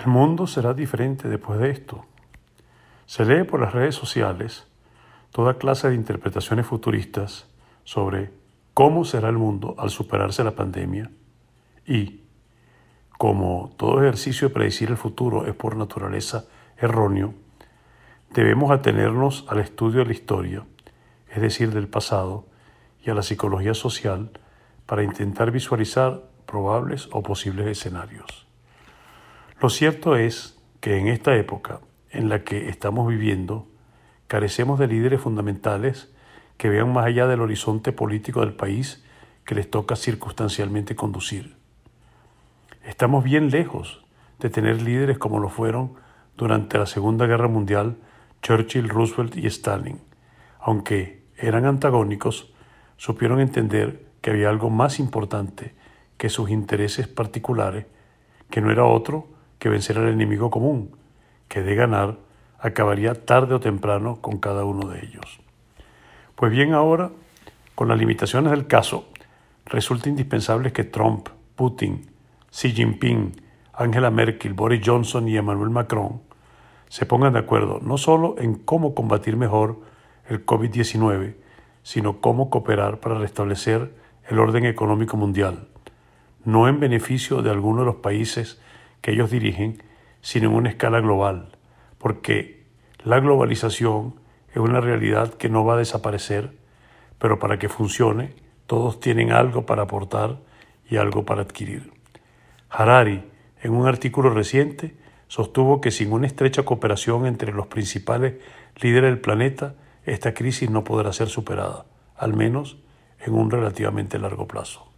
El mundo será diferente después de esto. Se lee por las redes sociales toda clase de interpretaciones futuristas sobre cómo será el mundo al superarse la pandemia y, como todo ejercicio de predecir el futuro es por naturaleza erróneo, debemos atenernos al estudio de la historia, es decir, del pasado, y a la psicología social para intentar visualizar probables o posibles escenarios. Lo cierto es que en esta época en la que estamos viviendo, carecemos de líderes fundamentales que vean más allá del horizonte político del país que les toca circunstancialmente conducir. Estamos bien lejos de tener líderes como lo fueron durante la Segunda Guerra Mundial Churchill, Roosevelt y Stalin. Aunque eran antagónicos, supieron entender que había algo más importante que sus intereses particulares, que no era otro que vencer al enemigo común, que de ganar acabaría tarde o temprano con cada uno de ellos. Pues bien, ahora, con las limitaciones del caso, resulta indispensable que Trump, Putin, Xi Jinping, Angela Merkel, Boris Johnson y Emmanuel Macron se pongan de acuerdo no solo en cómo combatir mejor el COVID-19, sino cómo cooperar para restablecer el orden económico mundial, no en beneficio de alguno de los países que ellos dirigen, sino en una escala global, porque la globalización es una realidad que no va a desaparecer, pero para que funcione, todos tienen algo para aportar y algo para adquirir. Harari, en un artículo reciente, sostuvo que sin una estrecha cooperación entre los principales líderes del planeta, esta crisis no podrá ser superada, al menos en un relativamente largo plazo.